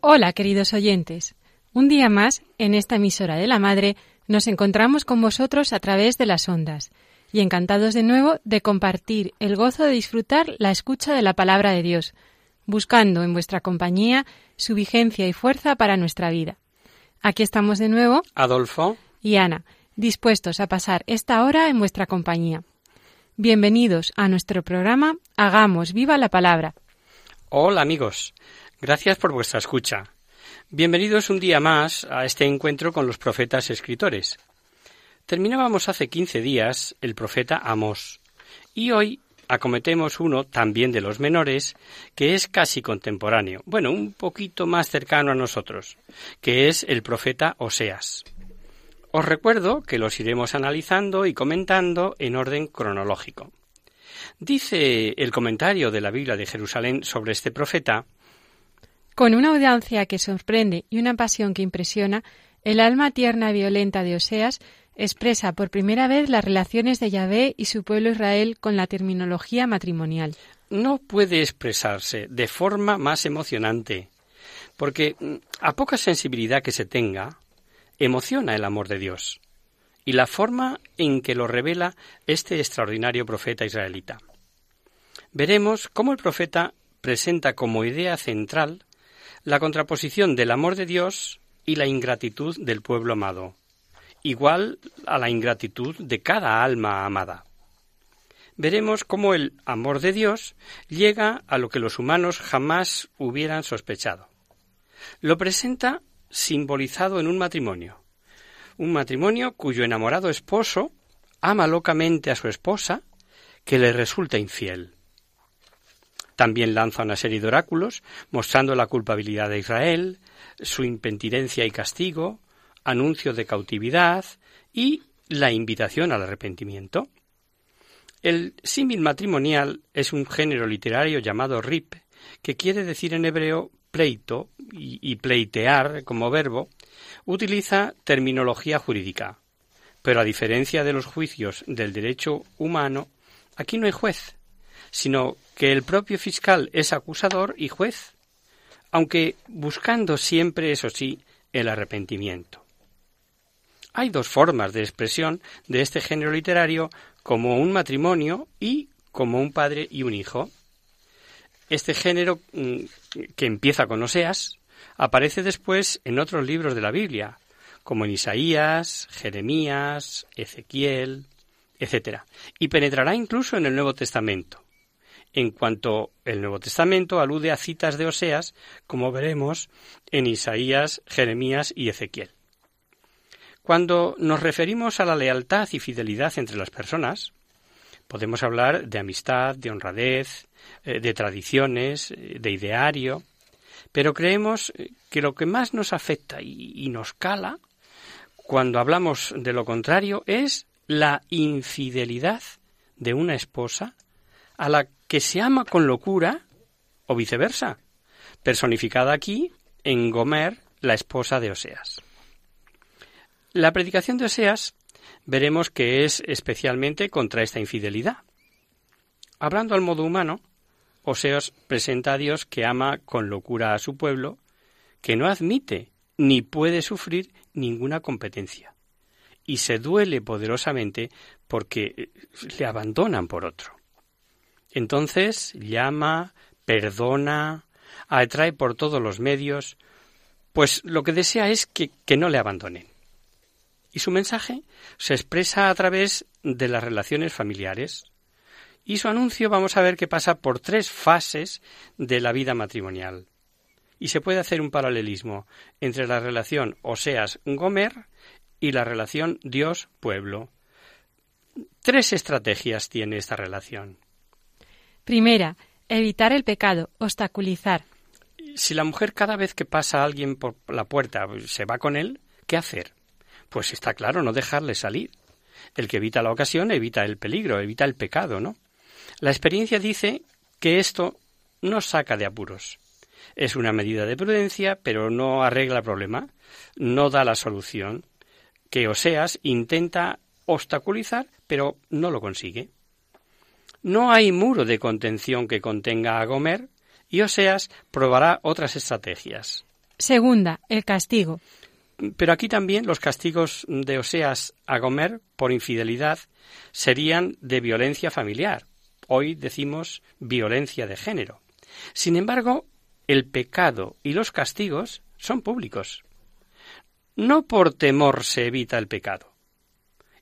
Hola, queridos oyentes. Un día más, en esta emisora de la Madre, nos encontramos con vosotros a través de las ondas y encantados de nuevo de compartir el gozo de disfrutar la escucha de la palabra de Dios, buscando en vuestra compañía su vigencia y fuerza para nuestra vida. Aquí estamos de nuevo, Adolfo, y Ana, dispuestos a pasar esta hora en vuestra compañía. Bienvenidos a nuestro programa Hagamos viva la palabra. hola amigos, gracias por vuestra escucha. Bienvenidos un día más a este encuentro con los profetas escritores. Terminábamos hace 15 días el profeta Amós y hoy acometemos uno también de los menores que es casi contemporáneo, bueno, un poquito más cercano a nosotros, que es el profeta Oseas. Os recuerdo que los iremos analizando y comentando en orden cronológico. Dice el comentario de la Biblia de Jerusalén sobre este profeta Con una audiencia que sorprende y una pasión que impresiona, el alma tierna y violenta de Oseas expresa por primera vez las relaciones de Yahvé y su pueblo Israel con la terminología matrimonial. no puede expresarse de forma más emocionante, porque mm, a poca sensibilidad que se tenga, emociona el amor de Dios y la forma en que lo revela este extraordinario profeta israelita. Veremos cómo el profeta presenta como idea central la contraposición del amor de Dios y la ingratitud del pueblo amado, igual a la ingratitud de cada alma amada. Veremos cómo el amor de Dios llega a lo que los humanos jamás hubieran sospechado. Lo presenta simbolizado en un matrimonio, un matrimonio cuyo enamorado esposo ama locamente a su esposa que le resulta infiel. También lanza una serie de oráculos mostrando la culpabilidad de Israel, su impentidencia y castigo, anuncio de cautividad y la invitación al arrepentimiento. El símil matrimonial es un género literario llamado rip, que quiere decir en hebreo pleito y pleitear como verbo, utiliza terminología jurídica. Pero a diferencia de los juicios del derecho humano, aquí no hay juez, sino que el propio fiscal es acusador y juez, aunque buscando siempre, eso sí, el arrepentimiento. Hay dos formas de expresión de este género literario como un matrimonio y como un padre y un hijo. Este género mm, que empieza con Oseas aparece después en otros libros de la Biblia, como en Isaías, Jeremías, Ezequiel, etc. Y penetrará incluso en el Nuevo Testamento. En cuanto el Nuevo Testamento alude a citas de Oseas, como veremos en Isaías, Jeremías y Ezequiel. Cuando nos referimos a la lealtad y fidelidad entre las personas, podemos hablar de amistad, de honradez, eh, de tradiciones, eh, de ideario, pero creemos que lo que más nos afecta y nos cala cuando hablamos de lo contrario es la infidelidad de una esposa a la que se ama con locura o viceversa, personificada aquí en Gomer, la esposa de Oseas. La predicación de Oseas veremos que es especialmente contra esta infidelidad. Hablando al modo humano, Oseas presenta a Dios que ama con locura a su pueblo, que no admite ni puede sufrir ninguna competencia, y se duele poderosamente porque le abandonan por otro. Entonces llama, perdona, atrae por todos los medios, pues lo que desea es que, no le abandonen. Y su mensaje se expresa a través de las relaciones familiares. Y su anuncio vamos a ver que pasa por tres fases de la vida matrimonial. Y se puede hacer un paralelismo entre la relación Oseas-Gomer y la relación Dios-Pueblo. Tres estrategias tiene esta relación. Primera, evitar el pecado, obstaculizar. Si la mujer cada vez que pasa alguien por la puerta se va con él, ¿qué hacer? Pues está claro, no dejarle salir. El que evita la ocasión evita el peligro, evita el pecado, ¿no? La experiencia dice que esto no saca de apuros. Es una medida de prudencia, pero no arregla el problema, no da la solución, que Oseas intenta obstaculizar, pero no lo consigue. No hay muro de contención que contenga a Gomer, y Oseas probará otras estrategias. Segunda, el castigo. Pero aquí también los castigos de Oseas a Gomer por infidelidad serían de violencia familiar. Hoy decimos violencia de género. Sin embargo, el pecado y los castigos son públicos. No por temor se evita el pecado.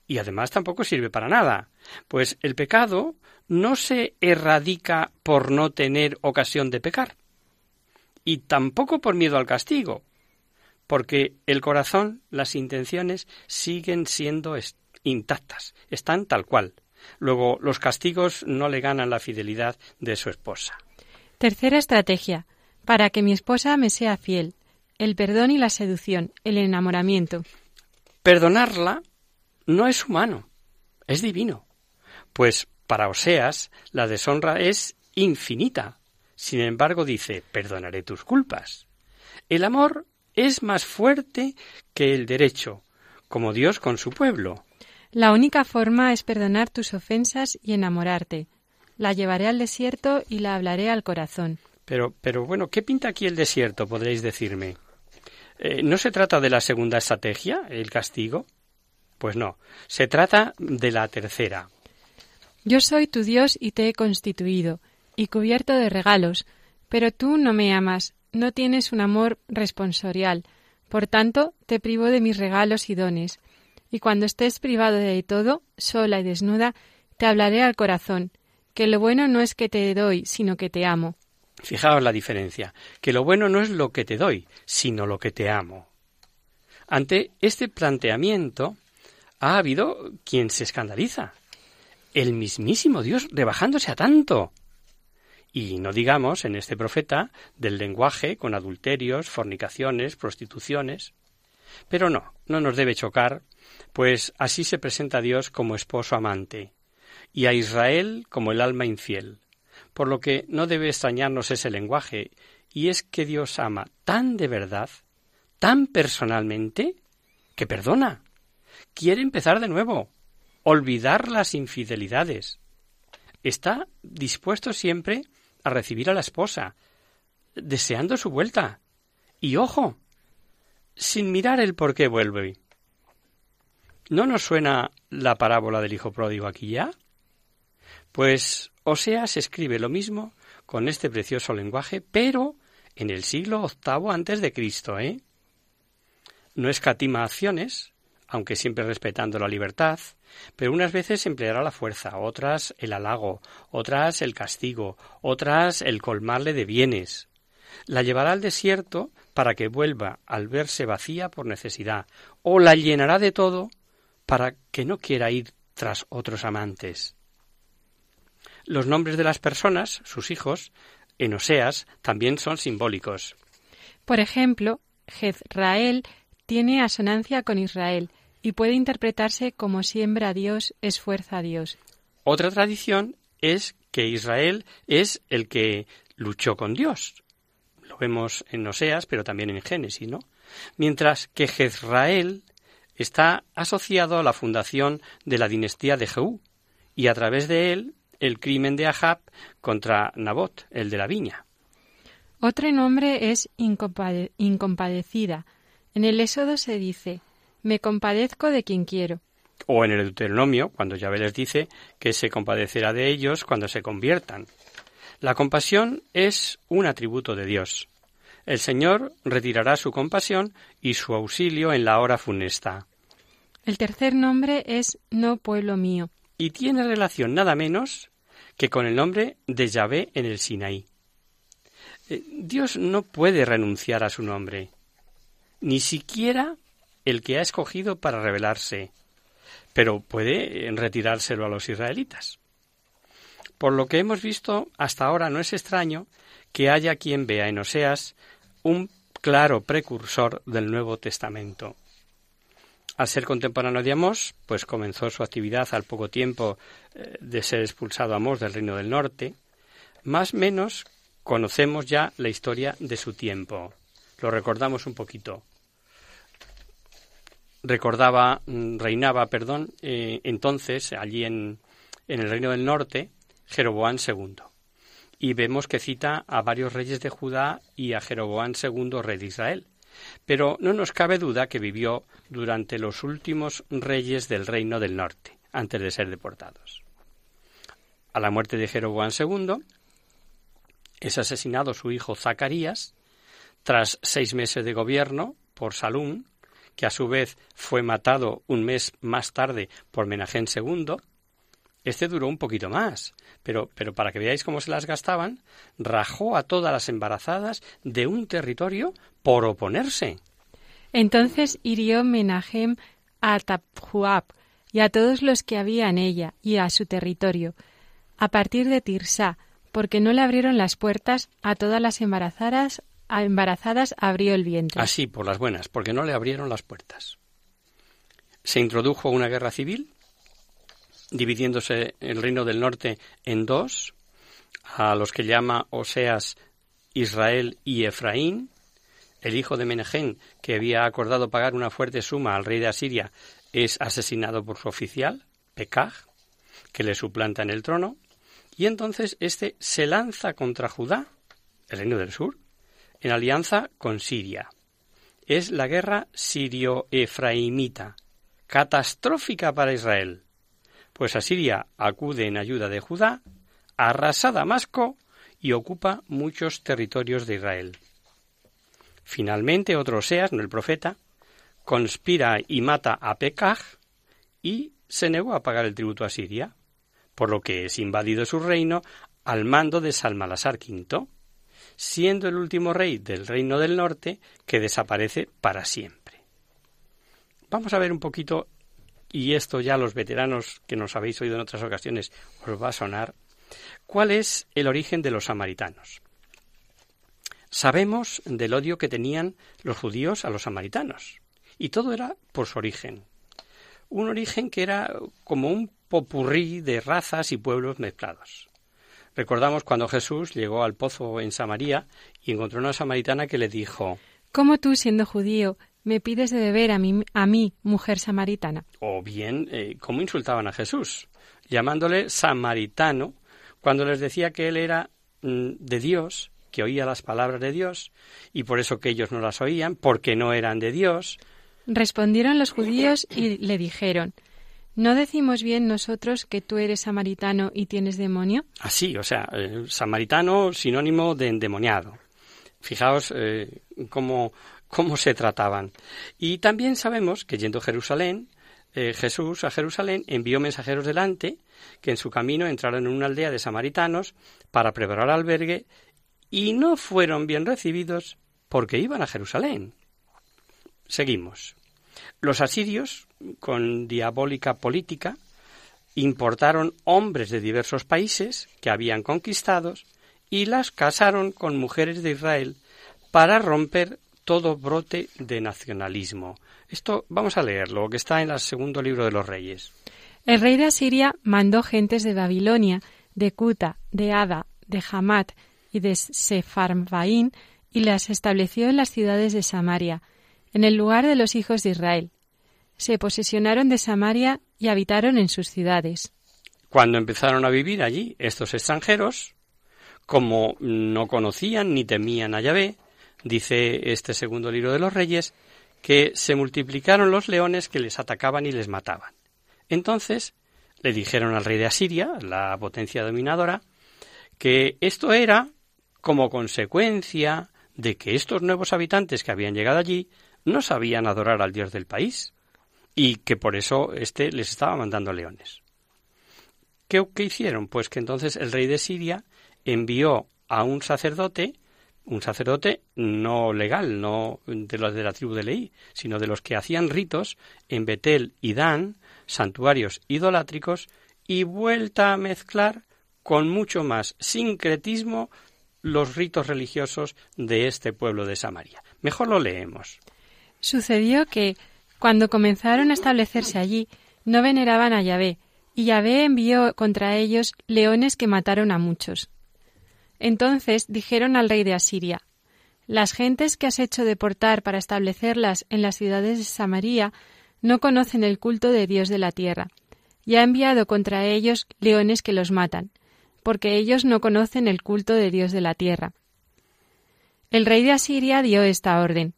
Y además tampoco sirve para nada, pues el pecado no se erradica por no tener ocasión de pecar, y tampoco por miedo al castigo, porque el corazón, las intenciones siguen siendo intactas, están tal cual. Luego, los castigos no le ganan la fidelidad de su esposa. Tercera estrategia, para que mi esposa me sea fiel, el perdón y la seducción, el enamoramiento. Perdonarla no es humano, es divino, pues para Oseas la deshonra es infinita. Sin embargo, dice, perdonaré tus culpas. El amor es más fuerte que el derecho, como Dios con su pueblo. La única forma es perdonar tus ofensas y enamorarte. La llevaré al desierto y la hablaré al corazón. Pero, pero bueno, ¿qué pinta aquí el desierto? Podréis decirme. Eh, ¿No se trata de la segunda estrategia, el castigo? Pues no, se trata de la tercera. Yo soy tu Dios y te he constituido, y cubierto de regalos, pero tú no me amas, no tienes un amor responsorial, por tanto te privo de mis regalos y dones, y cuando estés privado de todo, sola y desnuda, te hablaré al corazón, que lo bueno no es que te doy, sino que te amo. Fijaos la diferencia, que lo bueno no es lo que te doy, sino lo que te amo. Ante este planteamiento ha habido quien se escandaliza. El mismísimo Dios rebajándose a tanto. Y no digamos en este profeta del lenguaje con adulterios, fornicaciones, prostituciones. Pero no, no nos debe chocar, pues así se presenta a Dios como esposo amante, y a Israel como el alma infiel por lo que no debe extrañarnos ese lenguaje, y es que Dios ama tan de verdad, tan personalmente, que perdona. Quiere empezar de nuevo, olvidar las infidelidades. Está dispuesto siempre a recibir a la esposa, deseando su vuelta. Y ojo, sin mirar el por qué vuelve. ¿No nos suena la parábola del hijo pródigo aquí ya? Pues Oseas escribe lo mismo con este precioso lenguaje, pero en el siglo VIII antes de Cristo, ¿eh? No escatima acciones, aunque siempre respetando la libertad, pero unas veces empleará la fuerza, otras el halago, otras el castigo, otras el colmarle de bienes. La llevará al desierto para que vuelva al verse vacía por necesidad, o la llenará de todo para que no quiera ir tras otros amantes. Los nombres de las personas, sus hijos, en Oseas también son simbólicos. Por ejemplo, Jezrael tiene asonancia con Israel y puede interpretarse como siembra a Dios, esfuerza a Dios. Otra tradición es que Israel es el que luchó con Dios. Lo vemos en Oseas, pero también en Génesis, ¿no? Mientras que Jezrael está asociado a la fundación de la dinastía de Jehú, y a través de él el crimen de Ahab contra Nabot, el de la viña. Otro nombre es incompadecida. En el Éxodo se dice, me compadezco de quien quiero. O en el Deuteronomio, cuando Yahvé les dice que se compadecerá de ellos cuando se conviertan. La compasión es un atributo de Dios. El Señor retirará su compasión y su auxilio en la hora funesta. El tercer nombre es No pueblo mío. Y tiene relación nada menos que con el nombre de Yahvé en el Sinaí. Eh, Dios no puede renunciar a su nombre, ni siquiera el que ha escogido para revelarse, pero puede retirárselo a los israelitas. Por lo que hemos visto hasta ahora no es extraño que haya quien vea en Oseas un claro precursor del Nuevo Testamento. Al ser contemporáneo de Amós, pues comenzó su actividad al poco tiempo eh, de ser expulsado Amós del Reino del Norte, más o menos conocemos ya la historia de su tiempo. Lo recordamos un poquito. Recordaba, mm, reinaba, perdón, eh, entonces allí en, en el Reino del Norte, Jeroboán II y vemos que cita a varios reyes de Judá y a Jeroboán II, rey de Israel. Pero no nos cabe duda que vivió durante los últimos reyes del reino del norte, antes de ser deportados. A la muerte de Jeroboán II, es asesinado su hijo Zacarías, tras seis meses de gobierno por Salún, que a su vez fue matado un mes más tarde por Menajén II, este duró un poquito más, pero, para que veáis cómo se las gastaban, rajó a todas las embarazadas de un territorio por oponerse. Entonces hirió Menahem a Taphuap y a todos los que había en ella y a su territorio, a partir de Tirsá, porque no le abrieron las puertas a todas las embarazadas, a embarazadas abrió el vientre. Así, por las buenas, porque no le abrieron las puertas. Se introdujo una guerra civil dividiéndose el reino del norte en dos, a los que llama Oseas Israel y Efraín. El hijo de Menején, que había acordado pagar una fuerte suma al rey de Asiria, es asesinado por su oficial, Pekaj, que le suplanta en el trono, y entonces éste se lanza contra Judá, el reino del sur, en alianza con Siria. Es la guerra sirio-efraimita, catastrófica para Israel pues Asiria acude en ayuda de Judá, arrasa Damasco y ocupa muchos territorios de Israel. Finalmente, otro Oseas, no el profeta, conspira y mata a Pekaj y se negó a pagar el tributo a Siria, por lo que es invadido su reino al mando de Salmalasar V, siendo el último rey del reino del norte que desaparece para siempre. Vamos a ver un poquito y esto ya los veteranos que nos habéis oído en otras ocasiones os va a sonar, ¿cuál es el origen de los samaritanos? Sabemos del odio que tenían los judíos a los samaritanos, y todo era por su origen. Un origen que era como un popurrí de razas y pueblos mezclados. Recordamos cuando Jesús llegó al pozo en Samaria y encontró una samaritana que le dijo ¿Cómo tú, siendo judío, me pides de beber a mí, a mí mujer samaritana. O bien, eh, ¿cómo insultaban a Jesús? Llamándole samaritano, cuando les decía que él era mm, de Dios, que oía las palabras de Dios, y por eso que ellos no las oían, porque no eran de Dios. Respondieron los judíos y le dijeron, ¿No decimos bien nosotros que tú eres samaritano y tienes demonio? Así, o sea, eh, samaritano sinónimo de endemoniado. Fijaos eh, cómo cómo se trataban. Y también sabemos que yendo a Jerusalén, eh, Jesús a Jerusalén envió mensajeros delante que en su camino entraron en una aldea de samaritanos para preparar albergue y no fueron bien recibidos porque iban a Jerusalén. Seguimos. Los asirios, con diabólica política, importaron hombres de diversos países que habían conquistados y las casaron con mujeres de Israel para romper todo brote de nacionalismo. Esto vamos a leerlo, que está en el segundo libro de los reyes. El rey de Asiria mandó gentes de Babilonia, de Cuta, de Ada, de Hamat y de Sepharvaim y las estableció en las ciudades de Samaria, en el lugar de los hijos de Israel. Se posesionaron de Samaria y habitaron en sus ciudades. Cuando empezaron a vivir allí estos extranjeros, como no conocían ni temían a Yahvé, dice este segundo libro de los reyes, que se multiplicaron los leones que les atacaban y les mataban. Entonces le dijeron al rey de Asiria, la potencia dominadora, que esto era como consecuencia de que estos nuevos habitantes que habían llegado allí no sabían adorar al Dios del país y que por eso éste les estaba mandando leones. ¿Qué, ¿Qué hicieron? Pues que entonces el rey de Siria envió a un sacerdote, un sacerdote no legal, no de los de la tribu de Leí, sino de los que hacían ritos en Betel y Dan, santuarios idolátricos, y vuelta a mezclar con mucho más sincretismo los ritos religiosos de este pueblo de Samaria. Mejor lo leemos. Sucedió que, cuando comenzaron a establecerse allí, no veneraban a Yahvé, y Yahvé envió contra ellos leones que mataron a muchos. Entonces dijeron al rey de Asiria, Las gentes que has hecho deportar para establecerlas en las ciudades de Samaria no conocen el culto de Dios de la tierra, y ha enviado contra ellos leones que los matan, porque ellos no conocen el culto de Dios de la tierra. El rey de Asiria dio esta orden.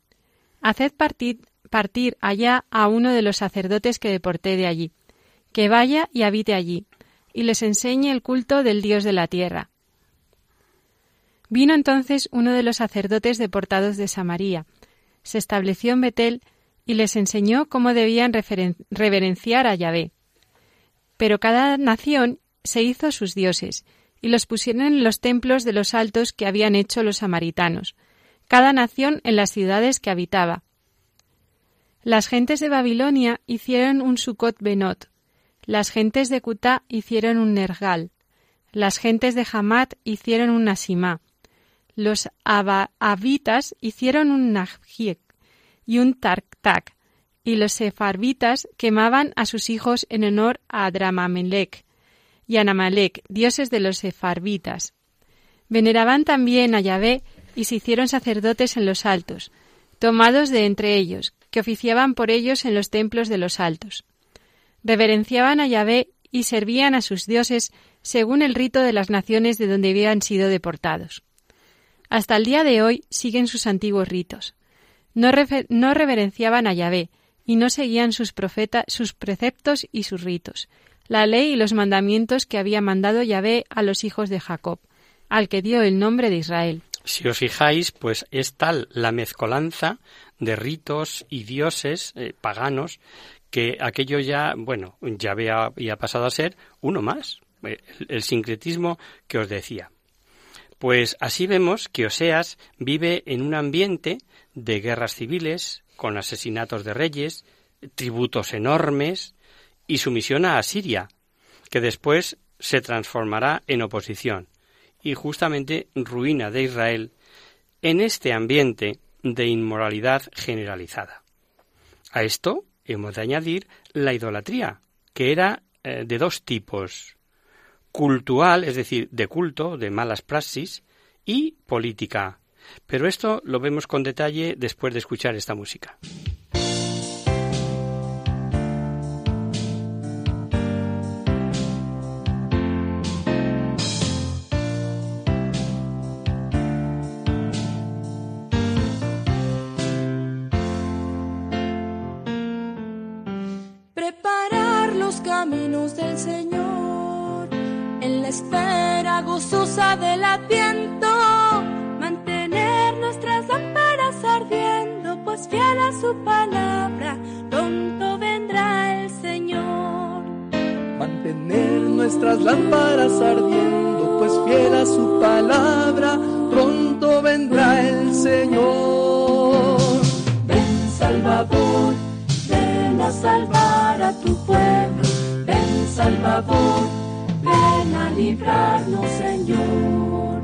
Haced partir, partir allá a uno de los sacerdotes que deporté de allí, que vaya y habite allí, y les enseñe el culto del Dios de la tierra. Vino entonces uno de los sacerdotes deportados de Samaria, se estableció en Betel y les enseñó cómo debían reverenciar a Yahvé. Pero cada nación se hizo sus dioses, y los pusieron en los templos de los altos que habían hecho los samaritanos, cada nación en las ciudades que habitaba. Las gentes de Babilonia hicieron un Sucot Benot, las gentes de Cutá hicieron un Nergal, las gentes de Hamat hicieron un Nasimá, los Abitas hicieron un Najik y un Tartak, y los Sefarbitas quemaban a sus hijos en honor a Adramamelech, y Anamalek, dioses de los sefarbitas. Veneraban también a Yahvé y se hicieron sacerdotes en los altos, tomados de entre ellos, que oficiaban por ellos en los templos de los altos. Reverenciaban a Yahvé y servían a sus dioses según el rito de las naciones de donde habían sido deportados. Hasta el día de hoy siguen sus antiguos ritos. No, reverenciaban a Yahvé y no seguían sus, profetas, sus preceptos y sus ritos, la ley y los mandamientos que había mandado Yahvé a los hijos de Jacob, al que dio el nombre de Israel. Si os fijáis, pues es tal la mezcolanza de ritos y dioses eh, paganos que aquello ya, bueno, ya había, pasado a ser uno más, eh, el, sincretismo que os decía. Pues así vemos que Oseas vive en un ambiente de guerras civiles, con asesinatos de reyes, tributos enormes, y sumisión a Asiria, que después se transformará en oposición y justamente ruina de Israel en este ambiente de inmoralidad generalizada. A esto hemos de añadir la idolatría, que era eh, de dos tipos, cultural, es decir, de culto, de malas praxis, y política. Pero esto lo vemos con detalle después de escuchar esta música. Del adviento, mantener nuestras lámparas ardiendo, pues fiel a su palabra, pronto vendrá el Señor. Mantener nuestras lámparas ardiendo, pues fiel a su palabra, pronto vendrá el Señor. Ven Salvador, ven a salvar a tu pueblo, Salvador ven a librarnos, Señor.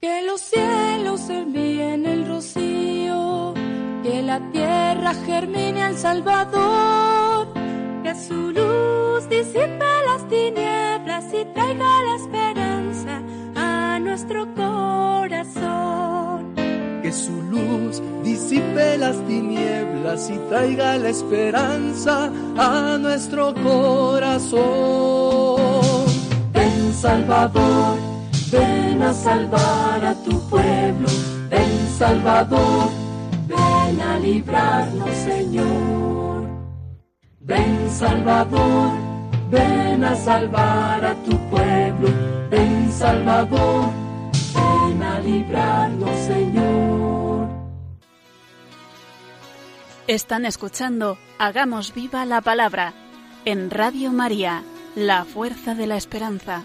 Que los cielos envíen el rocío, que la tierra germine al Salvador y traiga la esperanza a nuestro corazón. Que su luz disipe las tinieblas y traiga la esperanza a nuestro corazón. Ven Salvador, ven a salvar a tu pueblo, ven Salvador, ven a librarnos Señor. Ven Salvador, ven a salvar a tu pueblo, ven Salvador, ven a librarnos Señor. Están escuchando Hagamos viva la palabra en Radio María, la fuerza de la esperanza.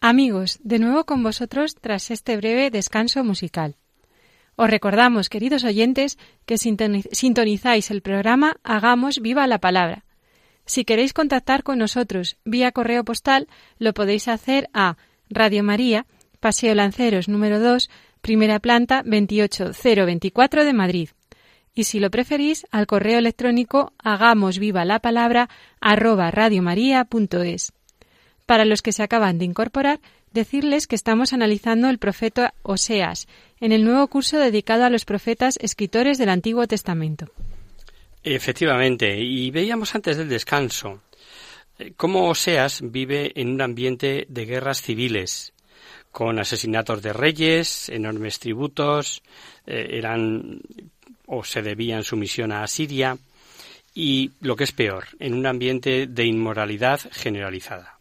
Amigos, de nuevo con vosotros tras este breve descanso musical. Os recordamos, queridos oyentes, que sintonizáis el programa Hagamos viva la palabra. Si queréis contactar con nosotros vía correo postal, lo podéis hacer a Radio María, Paseo Lanceros número 2, primera planta 28024 de Madrid y si lo preferís, al correo electrónico hagamos viva la palabra arroba radiomaria.es. Para los que se acaban de incorporar, decirles que estamos analizando el profeta Oseas en el nuevo curso dedicado a los profetas escritores del Antiguo Testamento. Efectivamente, y veíamos antes del descanso eh, cómo Oseas vive en un ambiente de guerras civiles, con asesinatos de reyes, enormes tributos, eh, eran o se debían su misión a Asiria y, lo que es peor, en un ambiente de inmoralidad generalizada.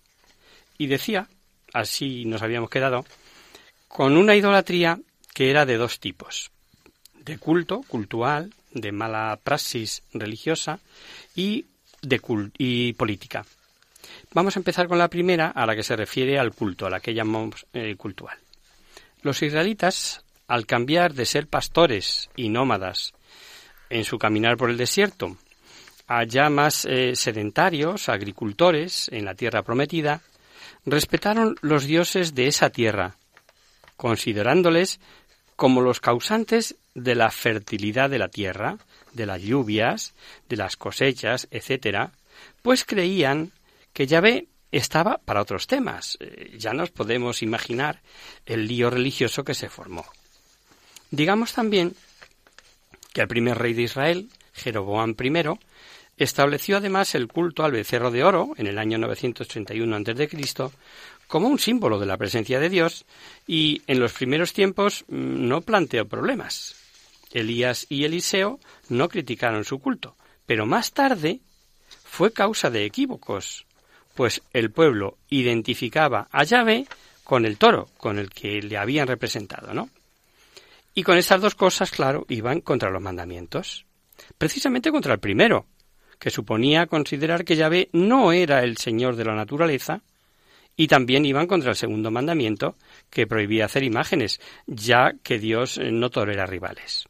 Y decía, así nos habíamos quedado, con una idolatría que era de dos tipos, de culto, cultual, de mala praxis religiosa y de y política. Vamos a empezar con la primera, a la que se refiere al culto, a la que llamamos eh, cultual. Los israelitas, al cambiar de ser pastores y nómadas en su caminar por el desierto, allá más eh, sedentarios, agricultores, en la tierra prometida, respetaron los dioses de esa tierra, considerándoles como los causantes de la fertilidad de la tierra, de las lluvias, de las cosechas, etc., pues creían que Yahvé estaba para otros temas. Eh, ya nos podemos imaginar el lío religioso que se formó. Digamos también que el primer rey de Israel, Jeroboam I, estableció además el culto al becerro de oro en el año 931 a.C. como un símbolo de la presencia de Dios y en los primeros tiempos mm, no planteó problemas. Elías y Eliseo no criticaron su culto, pero más tarde fue causa de equívocos, pues el pueblo identificaba a Yahvé con el toro, con el que le habían representado, ¿no? Y con estas dos cosas, claro, iban contra los mandamientos. Precisamente contra el primero, que suponía considerar que Yahvé no era el Señor de la naturaleza, y también iban contra el segundo mandamiento, que prohibía hacer imágenes, ya que Dios no tolera rivales.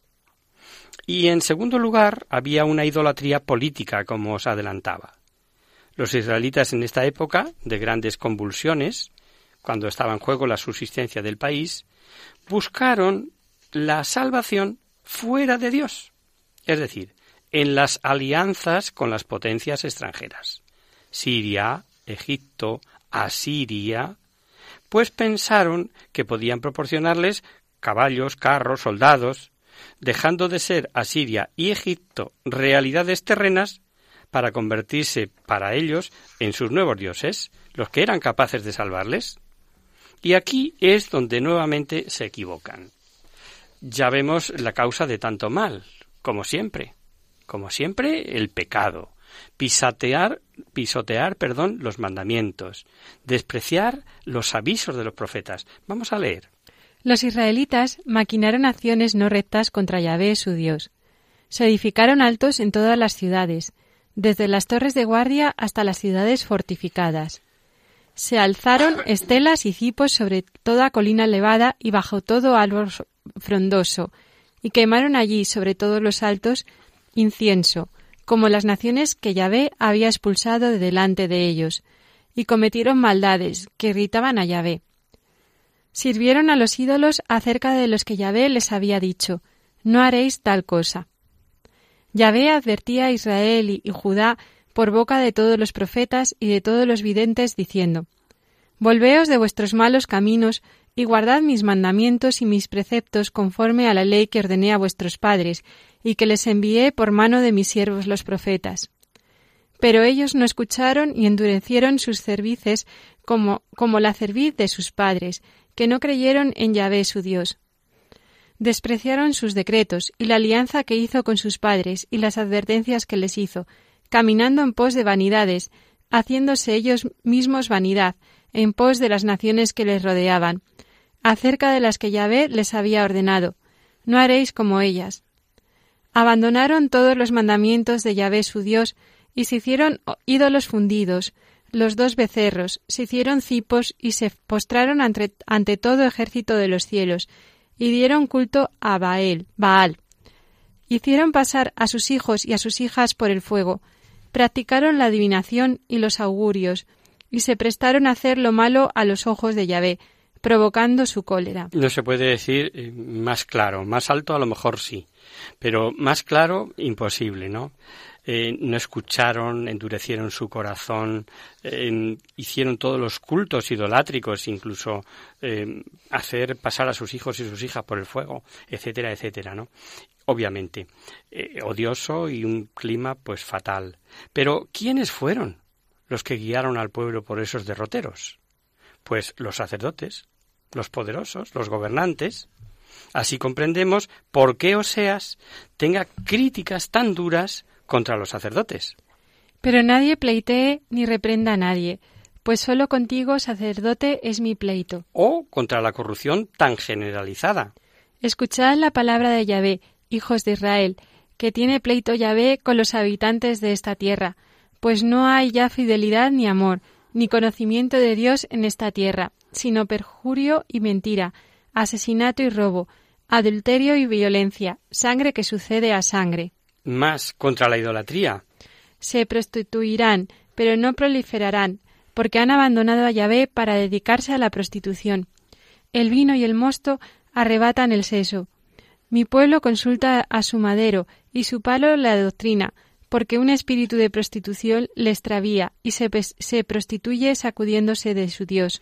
Y en segundo lugar, había una idolatría política, como os adelantaba. Los israelitas en esta época de grandes convulsiones, cuando estaba en juego la subsistencia del país, buscaron la salvación fuera de Dios, es decir, en las alianzas con las potencias extranjeras, Siria, Egipto, Asiria, pues pensaron que podían proporcionarles caballos, carros, soldados, dejando de ser Asiria y Egipto realidades terrenas para convertirse para ellos en sus nuevos dioses, los que eran capaces de salvarles. Y aquí es donde nuevamente se equivocan ya vemos la causa de tanto mal, como siempre. Como siempre, el pecado. Pisatear, pisotear, perdón, los mandamientos. Despreciar los avisos de los profetas. Vamos a leer. Los israelitas maquinaron acciones no rectas contra Yahvé, su Dios. Se edificaron altos en todas las ciudades, desde las torres de guardia hasta las ciudades fortificadas. Se alzaron estelas y cipos sobre toda colina elevada y bajo todo árbol frondoso, y quemaron allí sobre todos los altos incienso, como las naciones que Yahvé había expulsado de delante de ellos, y cometieron maldades que irritaban a Yahvé. Sirvieron a los ídolos acerca de los que Yahvé les había dicho, no haréis tal cosa. Yahvé advertía a Israel y Judá por boca de todos los profetas y de todos los videntes, diciendo Volveos de vuestros malos caminos y guardad mis mandamientos y mis preceptos conforme a la ley que ordené a vuestros padres, y que les envié por mano de mis siervos los profetas. Pero ellos no escucharon y endurecieron sus cervices como, como la cerviz de sus padres, que no creyeron en Yahvé su Dios. Despreciaron sus decretos y la alianza que hizo con sus padres y las advertencias que les hizo, caminando en pos de vanidades, haciéndose ellos mismos vanidad, en pos de las naciones que les rodeaban, acerca de las que Yahvé les había ordenado. No haréis como ellas. Abandonaron todos los mandamientos de Yahvé su Dios y se hicieron ídolos fundidos, los dos becerros, se hicieron cipos y se postraron ante, todo ejército de los cielos, y dieron culto a Baal, Baal. Hicieron pasar a sus hijos y a sus hijas por el fuego, practicaron la adivinación y los augurios, y se prestaron a hacer lo malo a los ojos de Yahvé, provocando su cólera. No se puede decir eh, más claro, más alto a lo mejor sí, pero más claro imposible, ¿no? Eh, no escucharon, endurecieron su corazón, hicieron todos los cultos idolátricos, incluso eh, hacer pasar a sus hijos y sus hijas por el fuego, etcétera, etcétera, ¿no? Obviamente, odioso y un clima pues fatal. Pero ¿quiénes fueron los que guiaron al pueblo por esos derroteros? Pues los sacerdotes, los poderosos, los gobernantes. Así comprendemos por qué Oseas tenga críticas tan duras contra los sacerdotes. Pero nadie pleitee ni reprenda a nadie, pues solo contigo, sacerdote, es mi pleito. O contra la corrupción tan generalizada. Escuchad la palabra de Yahvé, hijos de Israel, que tiene pleito Yahvé con los habitantes de esta tierra, pues no hay ya fidelidad ni amor, ni conocimiento de Dios en esta tierra, sino perjurio y mentira, asesinato y robo, adulterio y violencia, sangre que sucede a sangre. Más contra la idolatría. Se prostituirán, pero no proliferarán, porque han abandonado a Yahvé para dedicarse a la prostitución. El vino y el mosto arrebatan el seso. Mi pueblo consulta a su madero y su palo la doctrina, porque un espíritu de prostitución le extravía y se, se prostituye sacudiéndose de su Dios.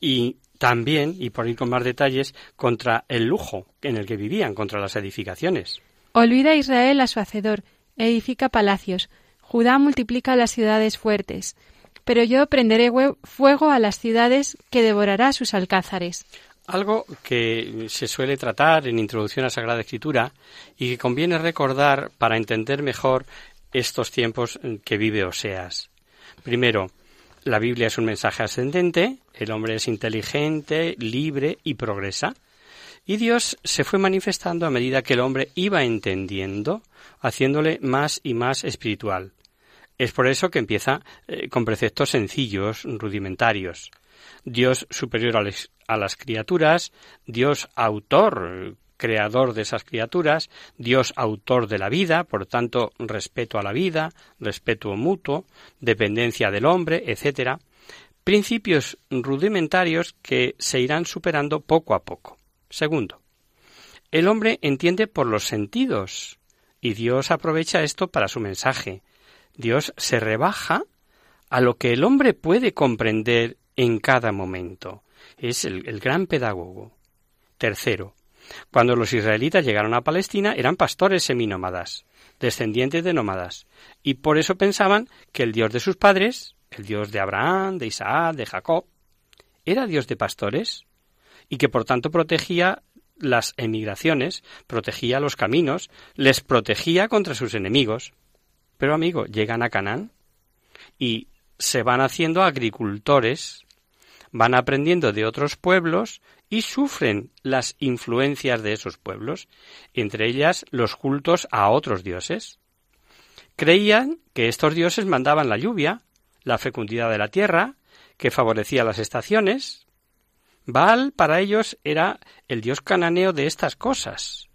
Y también, y por ir con más detalles, contra el lujo en el que vivían, contra las edificaciones. Olvida Israel a su hacedor, edifica palacios. Judá multiplica las ciudades fuertes. Pero yo prenderé fuego a las ciudades que devorará sus alcázares. Algo que se suele tratar en Introducción a Sagrada Escritura y que conviene recordar para entender mejor estos tiempos que vive Oseas. Primero, la Biblia es un mensaje ascendente, el hombre es inteligente, libre y progresa. Y Dios se fue manifestando a medida que el hombre iba entendiendo, haciéndole más y más espiritual. Es por eso que empieza eh, con preceptos sencillos, rudimentarios. Dios superior a las criaturas, Dios autor, creador de esas criaturas, Dios autor de la vida, por tanto, respeto a la vida, respeto mutuo, dependencia del hombre, etc. Principios rudimentarios que se irán superando poco a poco. Segundo, el hombre entiende por los sentidos y Dios aprovecha esto para su mensaje. Dios se rebaja a lo que el hombre puede comprender en cada momento. Es el, gran pedagogo. Tercero, cuando los israelitas llegaron a Palestina eran pastores seminómadas, descendientes de nómadas, y por eso pensaban que el Dios de sus padres, el Dios de Abraham, de Isaac, de Jacob, era Dios de pastores, y que por tanto protegía las emigraciones, protegía los caminos, les protegía contra sus enemigos. Pero amigo, llegan a Canaán y se van haciendo agricultores, van aprendiendo de otros pueblos y sufren las influencias de esos pueblos, entre ellas los cultos a otros dioses. Creían que estos dioses mandaban la lluvia, la fecundidad de la tierra, que favorecía las estaciones. Baal para ellos era el dios cananeo de estas cosas,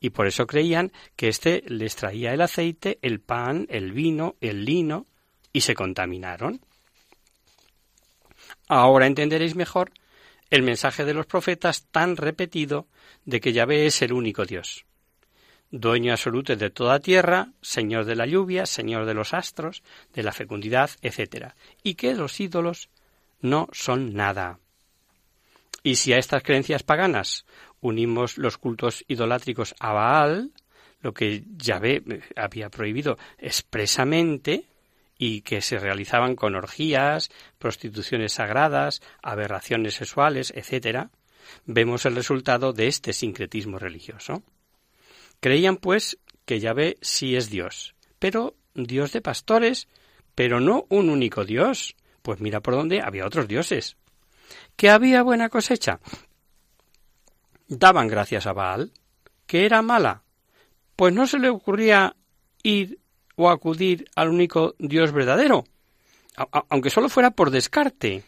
y por eso creían que éste les traía el aceite, el pan, el vino, el lino, y se contaminaron. Ahora entenderéis mejor el mensaje de los profetas tan repetido de que Yahvé es el único Dios, dueño absoluto de toda tierra, señor de la lluvia, señor de los astros, de la fecundidad, etc., y que los ídolos no son nada. Y si a estas creencias paganas unimos los cultos idolátricos a Baal, lo que Yahvé había prohibido expresamente, y que se realizaban con orgías, prostituciones sagradas, aberraciones sexuales, etc., vemos el resultado de este sincretismo religioso. Creían, pues, que Yahvé sí es Dios, pero Dios de pastores, pero no un único Dios. Pues mira por dónde había otros dioses. ¿Que había buena cosecha? Daban gracias a Baal. ¿Que era mala? Pues no se le ocurría ir o acudir al único Dios verdadero, aunque solo fuera por descarte.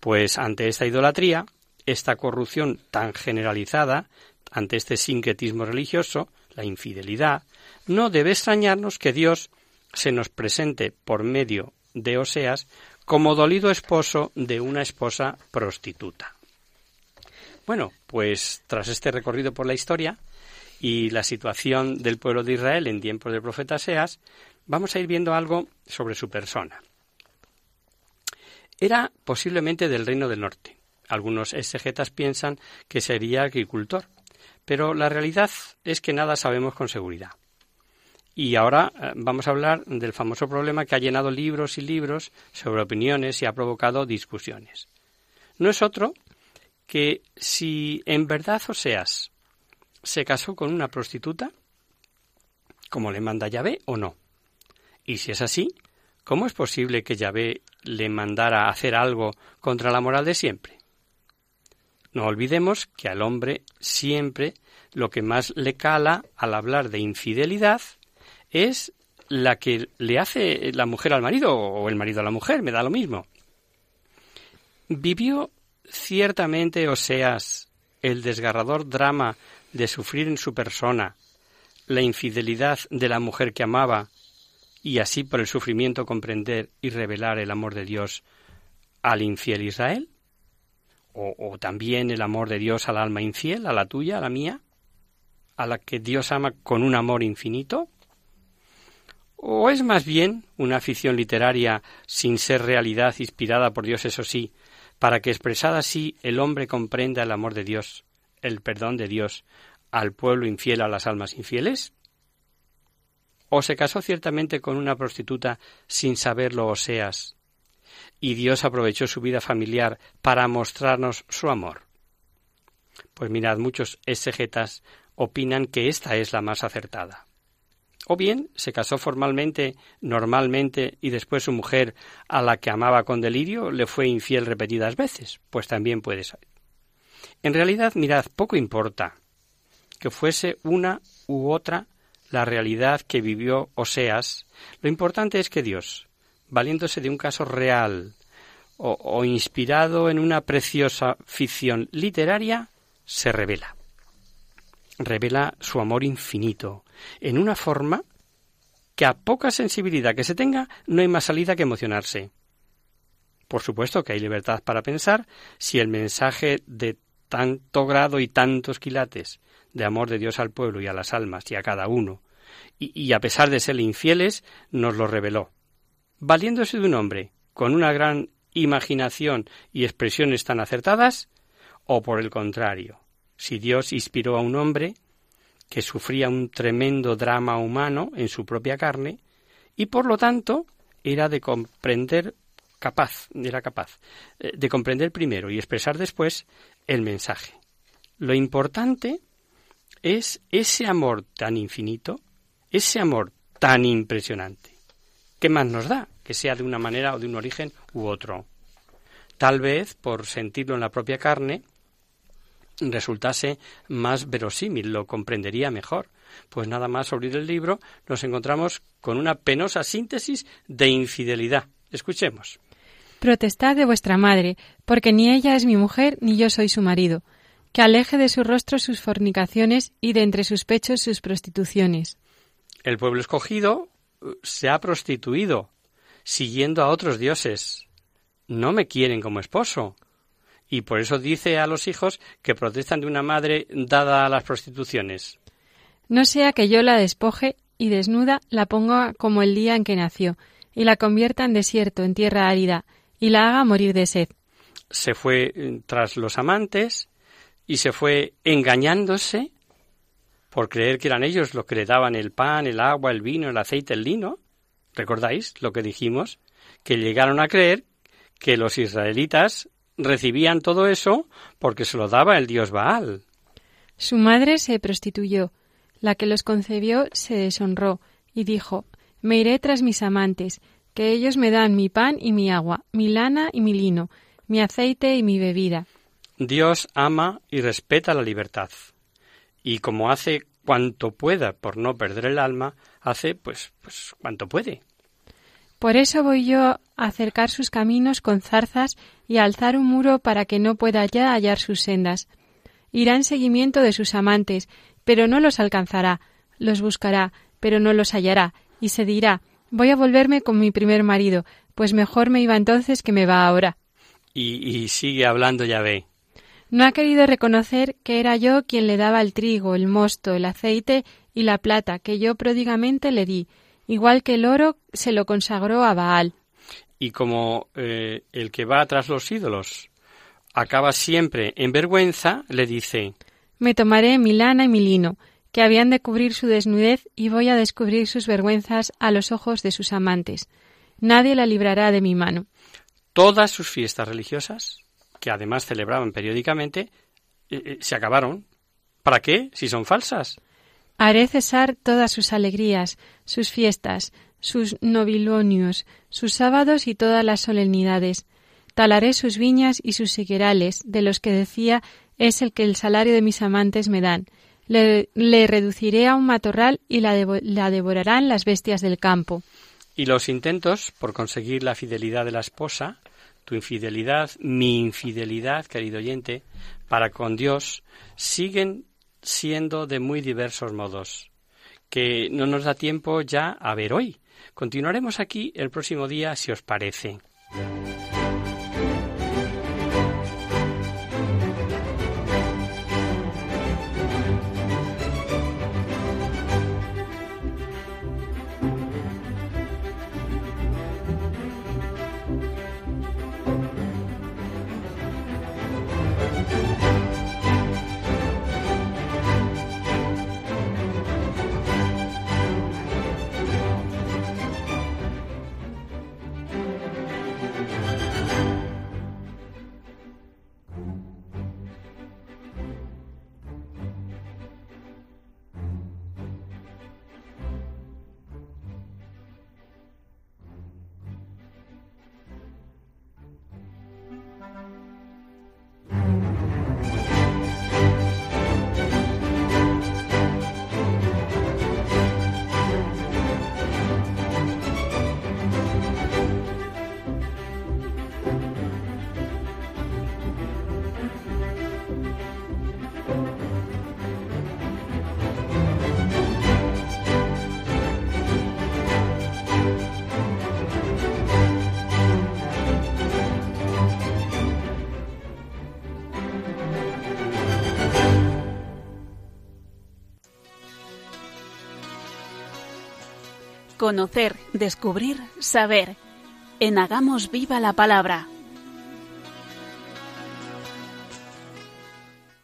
Pues ante esta idolatría, esta corrupción tan generalizada, ante este sincretismo religioso, la infidelidad, no debe extrañarnos que Dios se nos presente por medio de Oseas como dolido esposo de una esposa prostituta. Bueno, pues tras este recorrido por la historia y la situación del pueblo de Israel en tiempos del profeta Oseas, vamos a ir viendo algo sobre su persona. Era posiblemente del reino del norte. Algunos exegetas piensan que sería agricultor, pero la realidad es que nada sabemos con seguridad. Y ahora eh, vamos a hablar del famoso problema que ha llenado libros y libros sobre opiniones y ha provocado discusiones. No es otro que si en verdad Oseas se casó con una prostituta, como le manda Yahvé o no. Y si es así, ¿cómo es posible que Yahvé le mandara hacer algo contra la moral de siempre? No olvidemos que al hombre siempre lo que más le cala al hablar de infidelidad es la que le hace la mujer al marido o el marido a la mujer, me da lo mismo. Vivió ciertamente Oseas el desgarrador drama de sufrir en su persona la infidelidad de la mujer que amaba y así por el sufrimiento comprender y revelar el amor de Dios al infiel Israel? o, también el amor de Dios al alma infiel, a la tuya, a la mía, a la que Dios ama con un amor infinito? ¿O es más bien una afición literaria sin ser realidad inspirada por Dios, eso sí, para que expresada así el hombre comprenda el amor de Dios, el perdón de Dios al pueblo infiel, a las almas infieles? ¿O se casó ciertamente con una prostituta sin saberlo Oseas, y Dios aprovechó su vida familiar para mostrarnos su amor? Pues mirad, muchos exegetas opinan que esta es la más acertada. O bien se casó formalmente, normalmente, y después su mujer, a la que amaba con delirio, le fue infiel repetidas veces, pues también puede ser. En realidad, mirad, poco importa que fuese una u otra la realidad que vivió Oseas, lo importante es que Dios, valiéndose de un caso real o, inspirado en una preciosa ficción literaria, se revela. Revela su amor infinito, en una forma que a poca sensibilidad que se tenga no hay más salida que emocionarse. Por supuesto que hay libertad para pensar si el mensaje de tanto grado y tantos quilates de amor de Dios al pueblo y a las almas y a cada uno, y, a pesar de ser infieles, nos lo reveló, valiéndose de un hombre con una gran imaginación y expresiones tan acertadas, o por el contrario, si Dios inspiró a un hombre que sufría un tremendo drama humano en su propia carne, y por lo tanto era de comprender capaz, era capaz eh, de comprender primero y expresar después el mensaje. Lo importante es ese amor tan infinito, ese amor tan impresionante. ¿Qué más nos da? Que sea de una manera o de un origen u otro. Tal vez, por sentirlo en la propia carne, resultase más verosímil, lo comprendería mejor. Pues nada más abrir el libro nos encontramos con una penosa síntesis de infidelidad. Escuchemos. Protestad de vuestra madre, porque ni ella es mi mujer ni yo soy su marido, que aleje de su rostro sus fornicaciones y de entre sus pechos sus prostituciones. El pueblo escogido uh, se ha prostituido, siguiendo a otros dioses no me quieren como esposo. Y por eso dice a los hijos que protestan de una madre dada a las prostituciones. No sea que yo la despoje y desnuda la ponga como el día en que nació, y la convierta en desierto, en tierra árida, y la haga morir de sed. Se fue eh, tras los amantes y se fue engañándose por creer que eran ellos los que le daban el pan, el agua, el vino, el aceite, el lino, ¿Recordáis lo que dijimos? Que llegaron a creer que los israelitas recibían todo eso porque se lo daba el dios Baal. Su madre se prostituyó, la que los concebió se deshonró y dijo Me iré tras mis amantes, que ellos me dan mi pan y mi agua, mi lana y mi lino, mi aceite y mi bebida. Dios ama y respeta la libertad, y como hace cuanto pueda por no perder el alma, hace pues pues cuanto puede. Por eso voy yo a acercar sus caminos con zarzas y alzar un muro para que no pueda ya hallar sus sendas. Irá en seguimiento de sus amantes, pero no los alcanzará, los buscará, pero no los hallará, y se dirá voy a volverme con mi primer marido, pues mejor me iba entonces que me va ahora. Y, y sigue hablando ve. No ha querido reconocer que era yo quien le daba el trigo, el mosto, el aceite y la plata que yo pródigamente le di, igual que el oro se lo consagró a Baal. Y como eh, el que va tras los ídolos acaba siempre en vergüenza, le dice Me tomaré mi lana y mi lino, que habían de cubrir su desnudez, y voy a descubrir sus vergüenzas a los ojos de sus amantes. Nadie la librará de mi mano. Todas sus fiestas religiosas, que además celebraban periódicamente, eh, eh, se acabaron. ¿Para qué, si son falsas? Haré cesar todas sus alegrías, sus fiestas, sus novilonios, sus sábados y todas las solemnidades. Talaré sus viñas y sus higuerales, de los que decía es el que el salario de mis amantes me dan. Le, reduciré a un matorral y la, la devorarán las bestias del campo. Y los intentos por conseguir la fidelidad de la esposa, tu infidelidad, mi infidelidad, querido oyente, para con Dios, siguen siendo de muy diversos modos, que no nos da tiempo ya a ver hoy. Continuaremos aquí el próximo día, si os parece. Conocer, descubrir, saber. En Hagamos Viva la Palabra.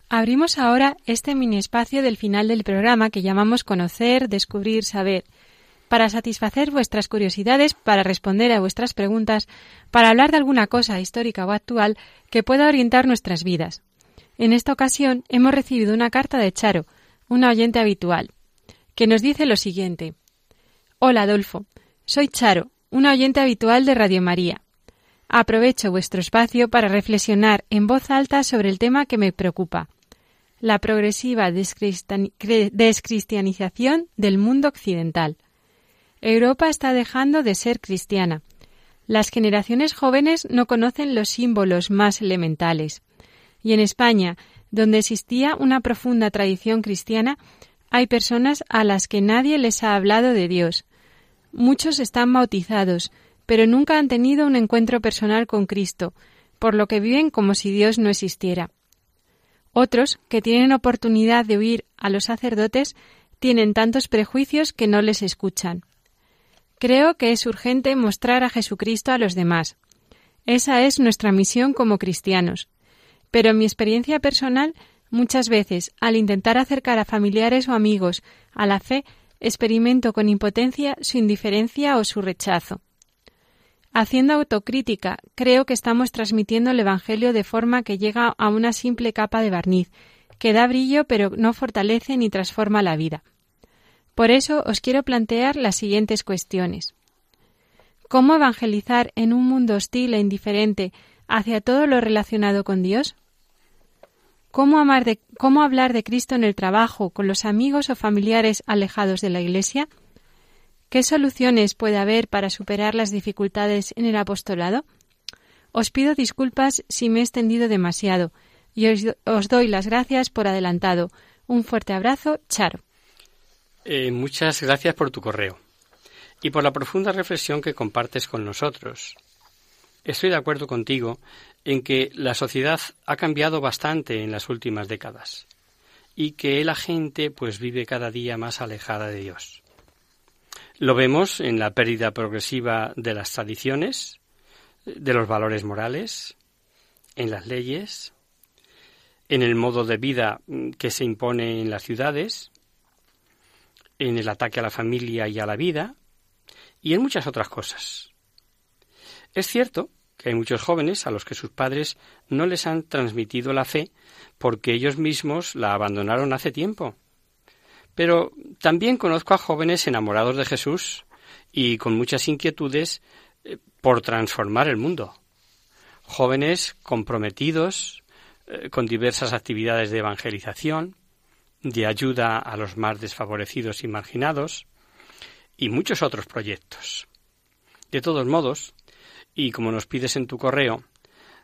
Abrimos ahora este mini espacio del final del programa que llamamos Conocer, Descubrir, Saber, para satisfacer vuestras curiosidades, para responder a vuestras preguntas, para hablar de alguna cosa histórica o actual que pueda orientar nuestras vidas. En esta ocasión hemos recibido una carta de Charo, una oyente habitual, que nos dice lo siguiente. Hola Adolfo, soy Charo, una oyente habitual de Radio María. Aprovecho vuestro espacio para reflexionar en voz alta sobre el tema que me preocupa, la progresiva descristianización del mundo occidental. Europa está dejando de ser cristiana. Las generaciones jóvenes no conocen los símbolos más elementales. Y en España, donde existía una profunda tradición cristiana, hay personas a las que nadie les ha hablado de Dios, Muchos están bautizados, pero nunca han tenido un encuentro personal con Cristo, por lo que viven como si Dios no existiera. Otros, que tienen oportunidad de oír a los sacerdotes, tienen tantos prejuicios que no les escuchan. Creo que es urgente mostrar a Jesucristo a los demás. Esa es nuestra misión como cristianos. Pero en mi experiencia personal, muchas veces, al intentar acercar a familiares o amigos a la fe, experimento con impotencia su indiferencia o su rechazo. Haciendo autocrítica, creo que estamos transmitiendo el Evangelio de forma que llega a una simple capa de barniz, que da brillo pero no fortalece ni transforma la vida. Por eso os quiero plantear las siguientes cuestiones. ¿Cómo evangelizar en un mundo hostil e indiferente hacia todo lo relacionado con Dios? ¿Cómo, ¿Cómo hablar de Cristo en el trabajo, con los amigos o familiares alejados de la Iglesia? ¿Qué soluciones puede haber para superar las dificultades en el apostolado? Os pido disculpas si me he extendido demasiado y os, doy las gracias por adelantado. Un fuerte abrazo, Charo. Eh, muchas gracias por tu correo y por la profunda reflexión que compartes con nosotros. Estoy de acuerdo contigo en que la sociedad ha cambiado bastante en las últimas décadas y que la gente pues vive cada día más alejada de Dios. Lo vemos en la pérdida progresiva de las tradiciones, de los valores morales, en las leyes, en el modo de vida que se impone en las ciudades, en el ataque a la familia y a la vida, y en muchas otras cosas. Es cierto que hay muchos jóvenes a los que sus padres no les han transmitido la fe porque ellos mismos la abandonaron hace tiempo pero también conozco a jóvenes enamorados de Jesús y con muchas inquietudes eh, por transformar el mundo. Jóvenes comprometidos eh, con diversas actividades de evangelización, de ayuda a los más desfavorecidos y marginados, y muchos otros proyectos. De todos modos, y como nos pides en tu correo,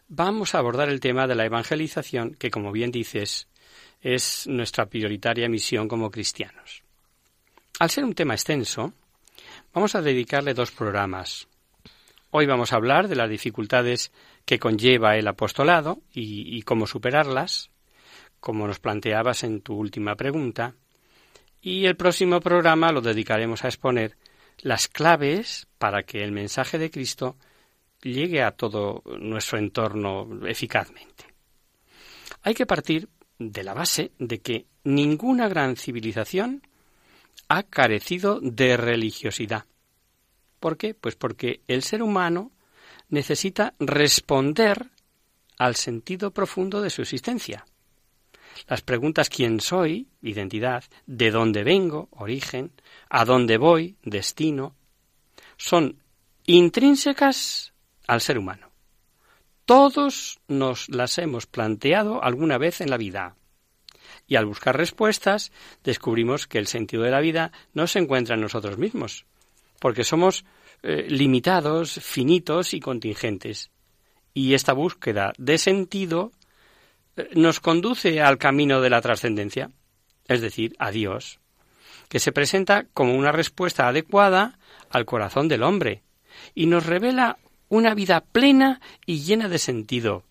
vamos a abordar el tema de la evangelización que, como bien dices, es nuestra prioritaria misión como cristianos. Al ser un tema extenso, vamos a dedicarle dos programas. Hoy vamos a hablar de las dificultades que conlleva el apostolado y, cómo superarlas, como nos planteabas en tu última pregunta, y el próximo programa lo dedicaremos a exponer las claves para que el mensaje de Cristo llegue a todo nuestro entorno eficazmente. Hay que partir de la base de que ninguna gran civilización ha carecido de religiosidad. ¿Por qué? Pues porque el ser humano necesita responder al sentido profundo de su existencia. Las preguntas quién soy, identidad, de dónde vengo, origen, a dónde voy, destino, son intrínsecas al ser humano. Todos nos las hemos planteado alguna vez en la vida. Y al buscar respuestas, descubrimos que el sentido de la vida no se encuentra en nosotros mismos, porque somos eh, limitados, finitos y contingentes. Y esta búsqueda de sentido eh, nos conduce al camino de la trascendencia, es decir, a Dios, que se presenta como una respuesta adecuada al corazón del hombre y nos revela una vida plena y llena de sentido.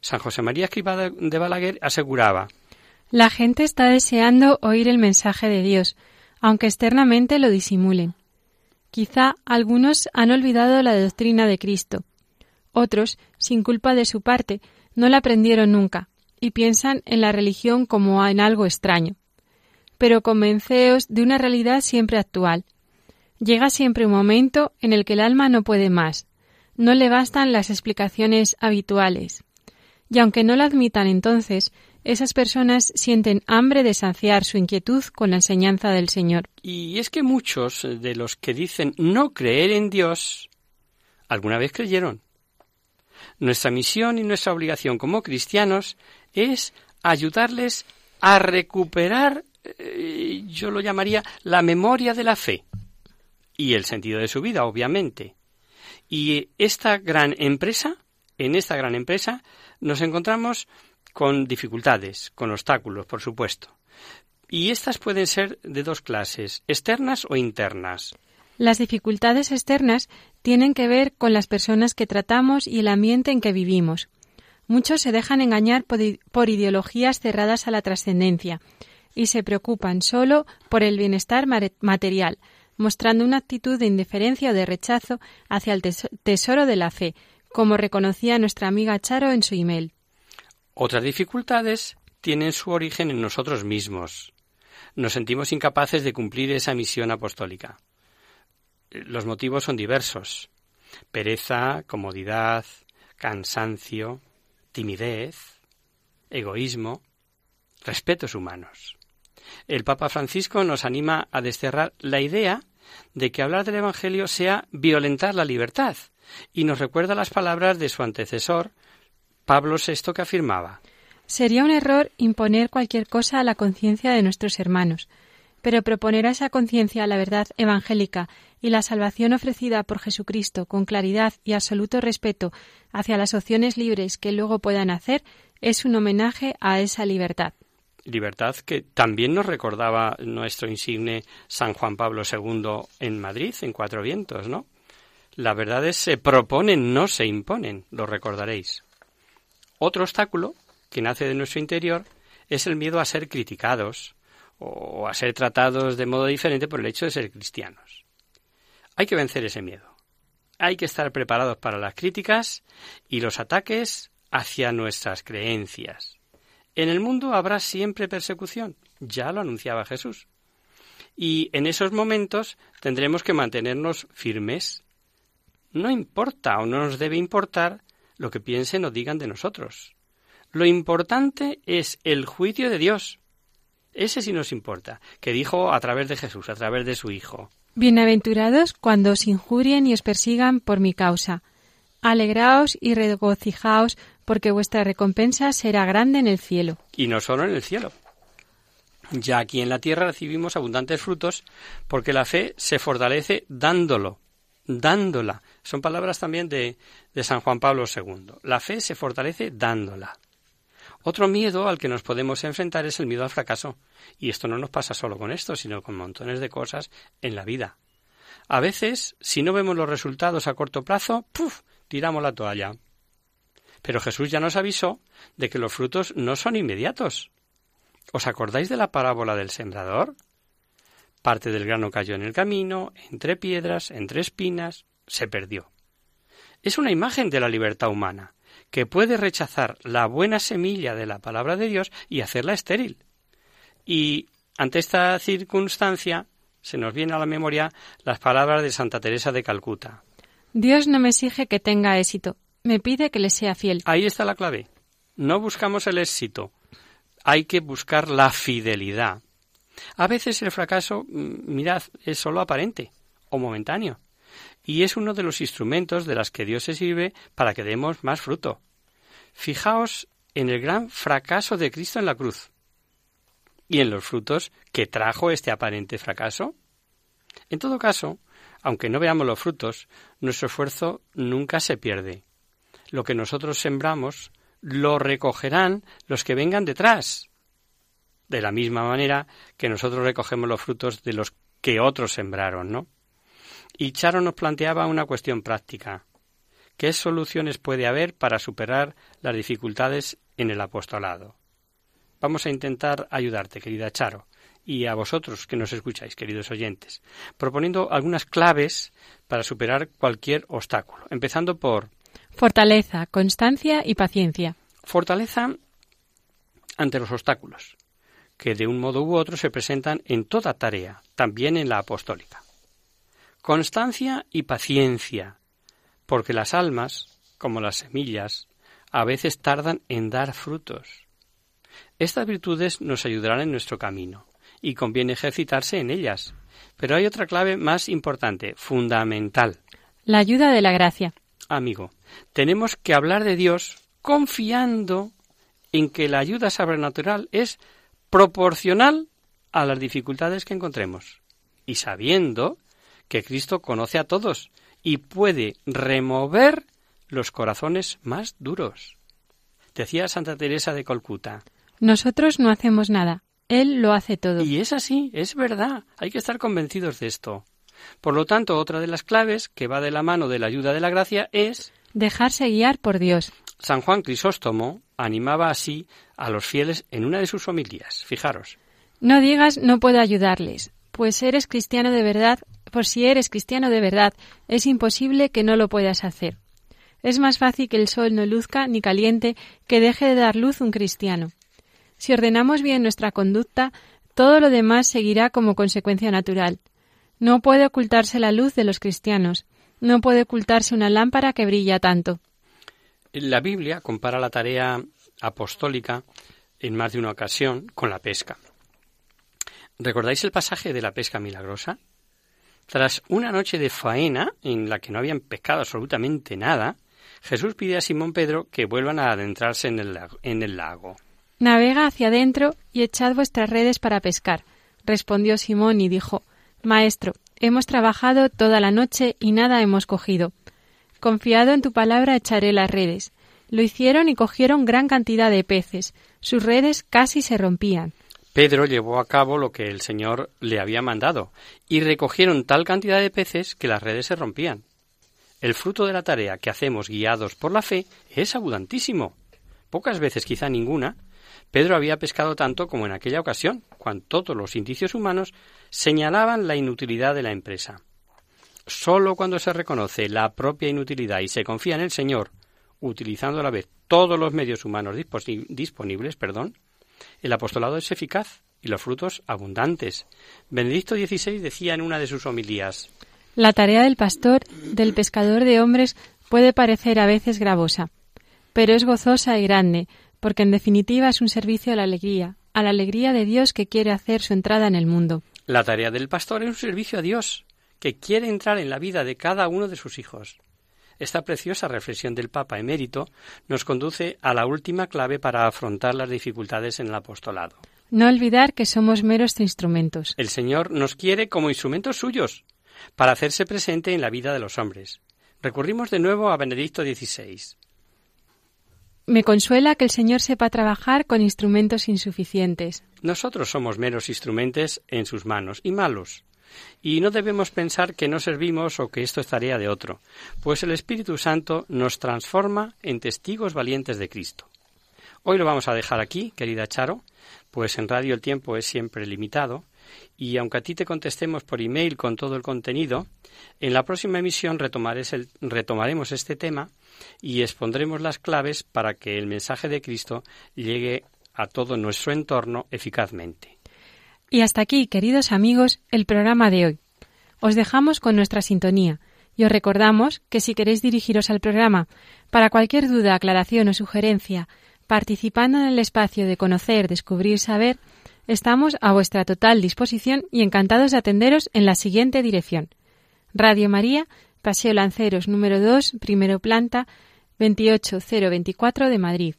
San José María Escriba de Balaguer aseguraba La gente está deseando oír el mensaje de Dios, aunque externamente lo disimulen. Quizá algunos han olvidado la doctrina de Cristo. Otros, sin culpa de su parte, no la aprendieron nunca y piensan en la religión como en algo extraño. Pero convenceos de una realidad siempre actual. Llega siempre un momento en el que el alma no puede más, no le bastan las explicaciones habituales. Y aunque no la admitan entonces, esas personas sienten hambre de saciar su inquietud con la enseñanza del Señor. Y es que muchos de los que dicen no creer en Dios, alguna vez creyeron. Nuestra misión y nuestra obligación como cristianos es ayudarles a recuperar, eh, yo lo llamaría, la memoria de la fe y el sentido de su vida, obviamente. Y esta gran empresa, en esta gran empresa, nos encontramos con dificultades, con obstáculos, por supuesto. Y estas pueden ser de dos clases, externas o internas. Las dificultades externas tienen que ver con las personas que tratamos y el ambiente en que vivimos. Muchos se dejan engañar por, ideologías cerradas a la trascendencia y se preocupan solo por el bienestar material, mostrando una actitud de indiferencia o de rechazo hacia el tesoro de la fe, como reconocía nuestra amiga Charo en su email. Otras dificultades tienen su origen en nosotros mismos. nos sentimos incapaces de cumplir esa misión apostólica. Los motivos son diversos. Pereza, comodidad, cansancio, timidez, egoísmo, respetos humanos. El Papa Francisco nos anima a desterrar la idea de que hablar del Evangelio sea violentar la libertad y nos recuerda las palabras de su antecesor, Pablo VI, que afirmaba Sería un error imponer cualquier cosa a la conciencia de nuestros hermanos, pero proponer a esa conciencia la verdad evangélica y la salvación ofrecida por Jesucristo con claridad y absoluto respeto hacia las opciones libres que luego puedan hacer es un homenaje a esa libertad. Libertad que también nos recordaba nuestro insigne San Juan Pablo II en Madrid, en Cuatro Vientos, ¿no? Las verdades se proponen, no se imponen, lo recordaréis. Otro obstáculo que nace de nuestro interior es el miedo a ser criticados o a ser tratados de modo diferente por el hecho de ser cristianos. Hay que vencer ese miedo. Hay que estar preparados para las críticas y los ataques hacia nuestras creencias. En el mundo habrá siempre persecución, ya lo anunciaba Jesús. Y en esos momentos tendremos que mantenernos firmes. No importa o no nos debe importar lo que piensen o digan de nosotros. Lo importante es el juicio de Dios. Ese sí nos importa, que dijo a través de Jesús, a través de su Hijo. Bienaventurados cuando os injurien y os persigan por mi causa. Alegraos y regocijaos, porque vuestra recompensa será grande en el cielo. Y no solo en el cielo. Ya aquí en la tierra recibimos abundantes frutos, porque la fe se fortalece dándolo, dándola. Son palabras también de, de San Juan Pablo II. La fe se fortalece dándola. Otro miedo al que nos podemos enfrentar es el miedo al fracaso. Y esto no nos pasa solo con esto, sino con montones de cosas en la vida. A veces, si no vemos los resultados a corto plazo, ¡puf! tiramos la toalla. Pero Jesús ya nos avisó de que los frutos no son inmediatos. ¿Os acordáis de la parábola del sembrador? Parte del grano cayó en el camino, entre piedras, entre espinas, se perdió. Es una imagen de la libertad humana que puede rechazar la buena semilla de la palabra de Dios y hacerla estéril. Y ante esta circunstancia se nos viene a la memoria las palabras de Santa Teresa de Calcuta. Dios no me exige que tenga éxito, me pide que le sea fiel. Ahí está la clave. No buscamos el éxito, hay que buscar la fidelidad. A veces el fracaso, mm, mirad, es solo aparente o momentáneo y es uno de los instrumentos de las que Dios se sirve para que demos más fruto. Fijaos en el gran fracaso de Cristo en la cruz y en los frutos que trajo este aparente fracaso. En todo caso, aunque no veamos los frutos, nuestro esfuerzo nunca se pierde. Lo que nosotros sembramos lo recogerán los que vengan detrás. De la misma manera que nosotros recogemos los frutos de los que otros sembraron, ¿no? Y Charo nos planteaba una cuestión práctica. ¿Qué soluciones puede haber para superar las dificultades en el apostolado? Vamos a intentar ayudarte, querida Charo, y a vosotros que nos escucháis, queridos oyentes, proponiendo algunas claves para superar cualquier obstáculo, empezando por fortaleza, constancia y paciencia. Fortaleza ante los obstáculos, que de un modo u otro se presentan en toda tarea, también en la apostólica constancia y paciencia, porque las almas, como las semillas, a veces tardan en dar frutos. Estas virtudes nos ayudarán en nuestro camino, y conviene ejercitarse en ellas. Pero hay otra clave más importante, fundamental. La ayuda de la gracia. Amigo, tenemos que hablar de Dios confiando en que la ayuda sobrenatural es proporcional a las dificultades que encontremos y sabiendo que Cristo conoce a todos y puede remover los corazones más duros. Decía Santa Teresa de Colcuta. Nosotros no hacemos nada, Él lo hace todo. Y es así, es verdad, hay que estar convencidos de esto. Por lo tanto, otra de las claves que va de la mano de la ayuda de la gracia es dejarse guiar por Dios. San Juan Crisóstomo animaba así a los fieles en una de sus homilías. Fijaros. No digas no puedo ayudarles, pues eres cristiano de verdad por si eres cristiano de verdad, es imposible que no lo puedas hacer. Es más fácil que el sol no luzca ni caliente que deje de dar luz un cristiano. Si ordenamos bien nuestra conducta, Todo lo demás seguirá como consecuencia natural. No puede ocultarse la luz de los cristianos, no puede ocultarse una lámpara que brilla tanto. La Biblia compara la tarea apostólica en más de una ocasión con la pesca. ¿Recordáis el pasaje de la pesca milagrosa? Tras una noche de faena en la que no habían pescado absolutamente nada, Jesús pide a Simón Pedro que vuelvan a adentrarse en el lago. En el lago. Navega hacia adentro y echad vuestras redes para pescar. Respondió Simón y dijo, Maestro, hemos trabajado toda la noche y nada hemos cogido. Confiado en tu palabra echaré las redes. Lo hicieron y cogieron gran cantidad de peces. Sus redes casi se rompían. Pedro llevó a cabo lo que el Señor le había mandado, y recogieron tal cantidad de peces que las redes se rompían. El fruto de la tarea que hacemos guiados por la fe es abundantísimo. Pocas veces, quizá ninguna, Pedro había pescado tanto como en aquella ocasión, cuando todos los indicios humanos señalaban la inutilidad de la empresa. Solo cuando se reconoce la propia inutilidad y se confía en el Señor, utilizando a la vez todos los medios humanos disponibles, perdón, el apostolado es eficaz y los frutos abundantes. Benedicto XVI decía en una de sus homilías La tarea del pastor, del pescador de hombres, puede parecer a veces gravosa, pero es gozosa y grande, porque en definitiva es un servicio a la alegría, a la alegría de Dios que quiere hacer su entrada en el mundo. La tarea del pastor es un servicio a Dios, que quiere entrar en la vida de cada uno de sus hijos. Esta preciosa reflexión del Papa emérito nos conduce a la última clave para afrontar las dificultades en el apostolado. No olvidar que somos meros instrumentos. El Señor nos quiere como instrumentos suyos para hacerse presente en la vida de los hombres. Recurrimos de nuevo a Benedicto XVI. Me consuela que el Señor sepa trabajar con instrumentos insuficientes. Nosotros somos meros instrumentos en sus manos y malos. Y no debemos pensar que no servimos o que esto es tarea de otro, pues el Espíritu Santo nos transforma en testigos valientes de Cristo. Hoy lo vamos a dejar aquí, querida Charo, pues en radio el tiempo es siempre limitado, y aunque a ti te contestemos por email con todo el contenido, en la próxima emisión retomaremos este tema y expondremos las claves para que el mensaje de Cristo llegue a todo nuestro entorno eficazmente. Y hasta aquí, queridos amigos, el programa de hoy. Os dejamos con nuestra sintonía y os recordamos que si queréis dirigiros al programa para cualquier duda, aclaración o sugerencia, participando en el espacio de conocer, descubrir, saber, estamos a vuestra total disposición y encantados de atenderos en la siguiente dirección. Radio María, Paseo Lanceros número 2, primero planta, 28024 de Madrid.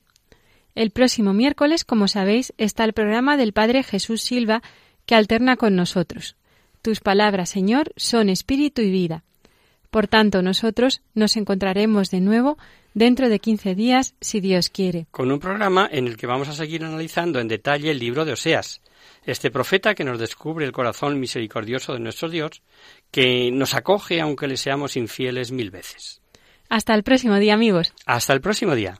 El próximo miércoles, como sabéis, está el programa del Padre Jesús Silva que alterna con nosotros. Tus palabras, Señor, son espíritu y vida. Por tanto, nosotros nos encontraremos de nuevo dentro de 15 días, si Dios quiere. Con un programa en el que vamos a seguir analizando en detalle el libro de Oseas, este profeta que nos descubre el corazón misericordioso de nuestro Dios, que nos acoge aunque le seamos infieles mil veces. Hasta el próximo día, amigos. Hasta el próximo día.